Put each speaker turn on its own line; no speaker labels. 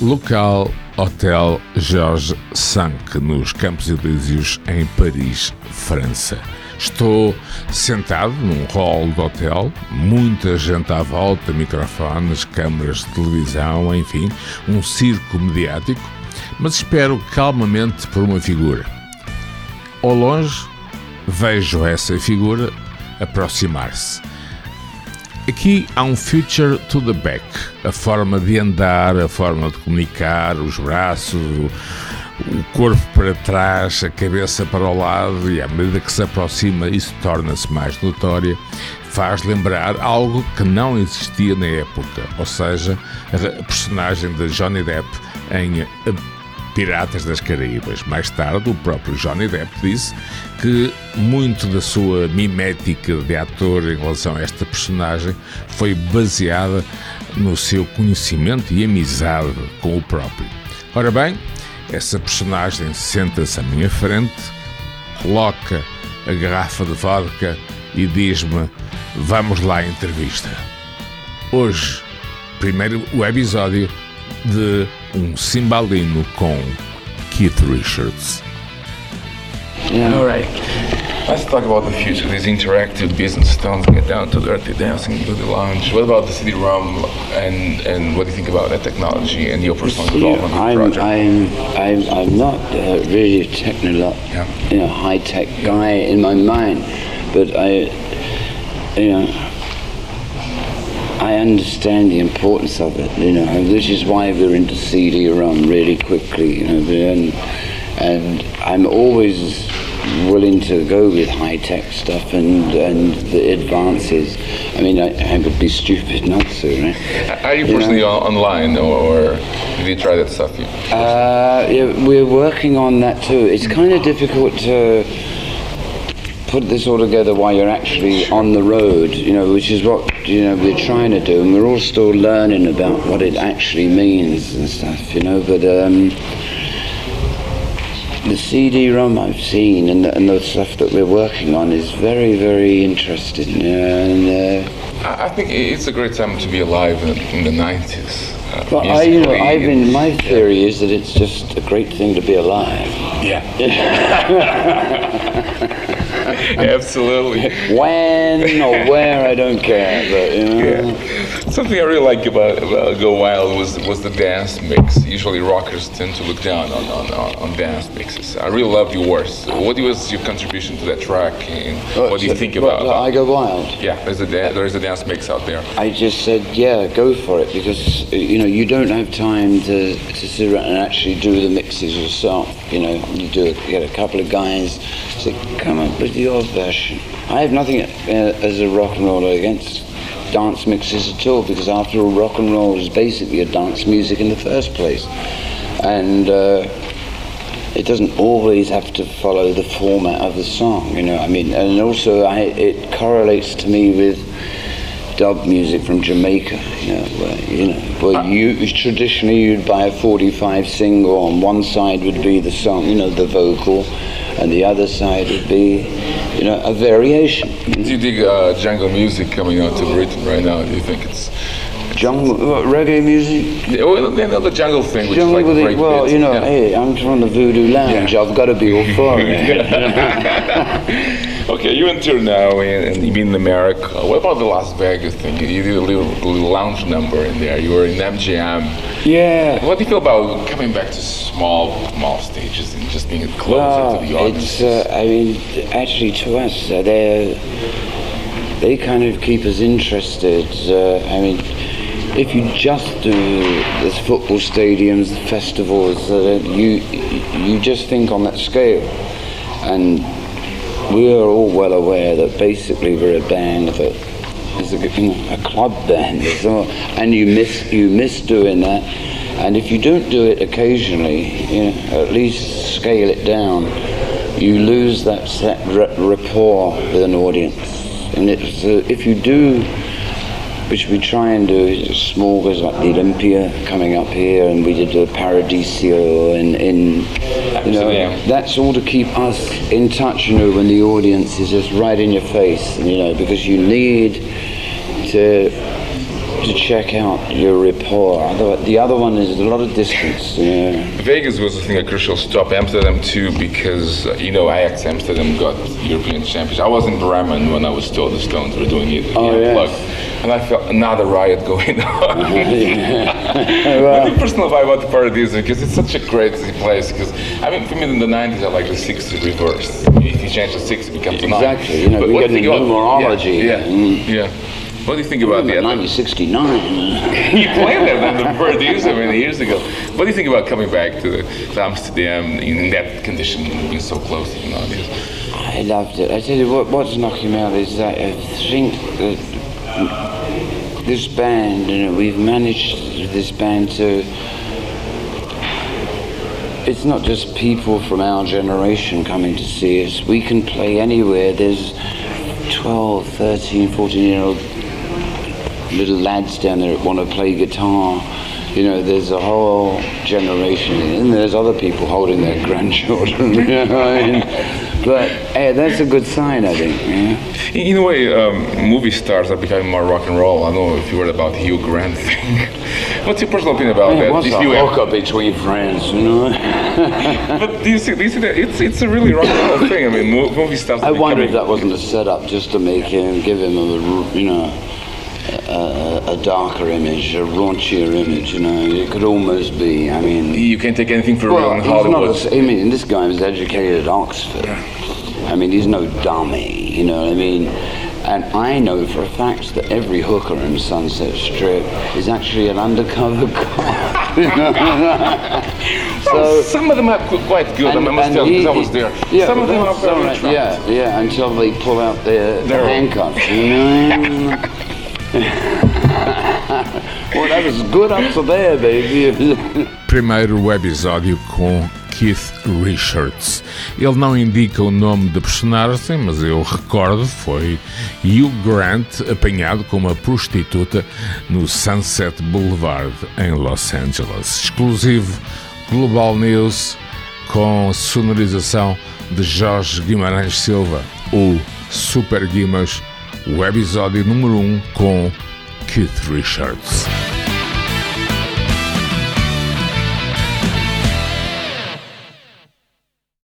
Local Hotel Georges V, nos Campos Elíseos, em Paris, França. Estou sentado num hall do hotel, muita gente à volta, microfones, câmaras de televisão, enfim, um circo mediático, mas espero calmamente por uma figura. Ao longe, vejo essa figura aproximar-se. Aqui há um future to the back, a forma de andar, a forma de comunicar, os braços, o, corpo para trás, a cabeça para o lado, e à medida que se aproxima, isso torna-se mais notória, faz lembrar algo que não existia na época, ou seja, a personagem de Johnny Depp em Piratas das Caraíbas. Mais tarde, o próprio Johnny Depp disse que muito da sua mimética de ator em relação a esta personagem foi baseada no seu conhecimento e amizade com o próprio. Ora bem, essa personagem senta-se à minha frente, coloca a garrafa de vodka e diz-me: Vamos lá à entrevista. Hoje, primeiro o episódio de um cimbalino com Keith Richards.
Yeah. All right. Let's talk about the future, this interactive business. Don't get down to dirty dancing, do the lounge. What about the CD-ROM and, and what do you think about that technology and your personal development
I'm,
project?
I'm, I'm, I'm not uh, really a technolo-
Yeah.
you know, high-tech guy in my mind, but I, you know, I understand the importance of it, you know, which is why we're into CD-ROM really quickly, you know, and, and I'm always willing to go with high-tech stuff and, and the advances. I mean, I, I would be stupid not to, right?
Are you
You
personally
know.
online or, or did you try that stuff?
Uh, yeah, we're working on that too. It's kind of difficult to put this all together while you're actually on the road, you know, which is what you know we're trying to do, and we're all still learning about what it actually means and stuff, you know. But um, the CD-ROM I've seen and the, and the stuff that we're working on is very, very interesting, yeah, and. Uh,
I I think it's a great time to be alive in, in the 90s. Uh,
well, I, you know, I've been. My theory is that it's just a great thing to be alive.
Yeah. Absolutely.
When or where, I don't care, but you know.
Yeah. Something I really like about, about Go Wild was was the dance mix. Usually rockers tend to look down on, on, on, on dance mixes. I really loved yours. What was your contribution to that track and what do you think
what,
about
that I Go Wild.
Yeah, there's a da- there's a dance mix out there.
I just said, yeah, go for it because you know you don't have time to, to sit around and actually do the mixes yourself. You know, you do you get a couple of guys say, come up with your version. I have nothing uh, as a rock and roller against dance mixes at all because after all, rock and roll is basically a dance music in the first place, and. Uh, it doesn't always have to follow the format of the song, you know. I mean, and also I, it correlates to me with dub music from Jamaica, you know, where you know, where you traditionally you'd buy a 45 single. On one side would be the song, you know, the vocal, and the other side would be, you know, a variation.
Do you dig uh, jungle music coming out to Britain right now? Do you think it's
Jungle, what, reggae music.
Yeah, well, you know, the jungle thing, which
Jungle
is like break
well, you know,
yeah.
hey, I'm from the Voodoo Lounge.
Yeah.
I've got to be all for it.
Okay, you're in now, and, and you've been in America. What about the Las Vegas thing? You did a little, little lounge number in there. You were in MGM.
yeah.
What do you feel about coming back to small, small stages and just being closer
Well,
to the audience?
it's, uh, I mean, actually to us, uh, they they kind of keep us interested. Uh, I mean, if you just do the football stadiums, the festivals, uh, you you just think on that scale, and we are all well aware that basically we're a band that is a, a club band, and you miss you miss doing that. And if you don't do it occasionally, you know, at least scale it down, you lose that set rapport with an audience. And it's, uh, if you do, which we try and do, is small goes like the Olympia coming up here, and we did the Paradiso, and in, you know, that's all to keep us in touch, you know, when the audience is just right in your face, you know, because you need to to check out your rapport. The other one is a lot of distance. Yeah.
Vegas was, I think, a crucial stop. Amsterdam too, because uh, you know Ajax Amsterdam got European champions. I was in Bremen when I was told the Stones were doing it.
Oh yeah.
And I felt another riot going on. well, the personal vibe about the Paradiso because it's such a crazy place. Because I mean, for me, in the '90s, I like the '60s reverse. If you change the '60s, it becomes
exactly. Exactly. You know,
but
we get numerology.
Yeah. Yeah. Mm. yeah. What do you think about that?
1969.
you played that in the Paradiso many years ago. What do you think about coming back to, to Amsterdam in that condition, being so close to nowadays?
I loved it. I tell you what, what's knocking me out is that I think that this band, you know, we've managed this band to. It's not just people from our generation coming to see us. We can play anywhere. There's 12, 13, 14 year old little lads down there that want to play guitar. You know, there's a whole generation, and there's other people holding their grandchildren. you know I mean? But hey, that's a good sign, I think.
Yeah? In a way, um, movie stars are becoming more rock and roll. I don't know if you heard about Hugh Grant thing. What's your personal opinion about that?
What's the hookup between friends, you know?
but do you see, do you see that? It's, it's a really rock and roll thing. I mean, movie stars.
I wonder if that wasn't a setup just to make him, give him a, you know a, a, darker image, a raunchier image. You know, it could almost be. I mean,
you can't take anything for well, real in Hollywood.
Not a, I mean, this guy was educated at Oxford. I mean, he's no dummy. You know what I mean? And I know for a fact that every hooker in Sunset Strip is actually an undercover cop.
so some of them are quite good. And, I must tell you, I was there.
Yeah,
some of them
are very right. Yeah, yeah, until they pull out their, their handcuffs. You know? well, that was good up to there, baby.
Primeiro episódio com Keith Richards. Ele não indica o nome da personagem, mas eu recordo foi Hugh Grant apanhado com uma prostituta no Sunset Boulevard em Los Angeles. Exclusivo Global News com sonorização de Jorge Guimarães Silva, o Super Guimas o episódio número 1 um com Keith Richards.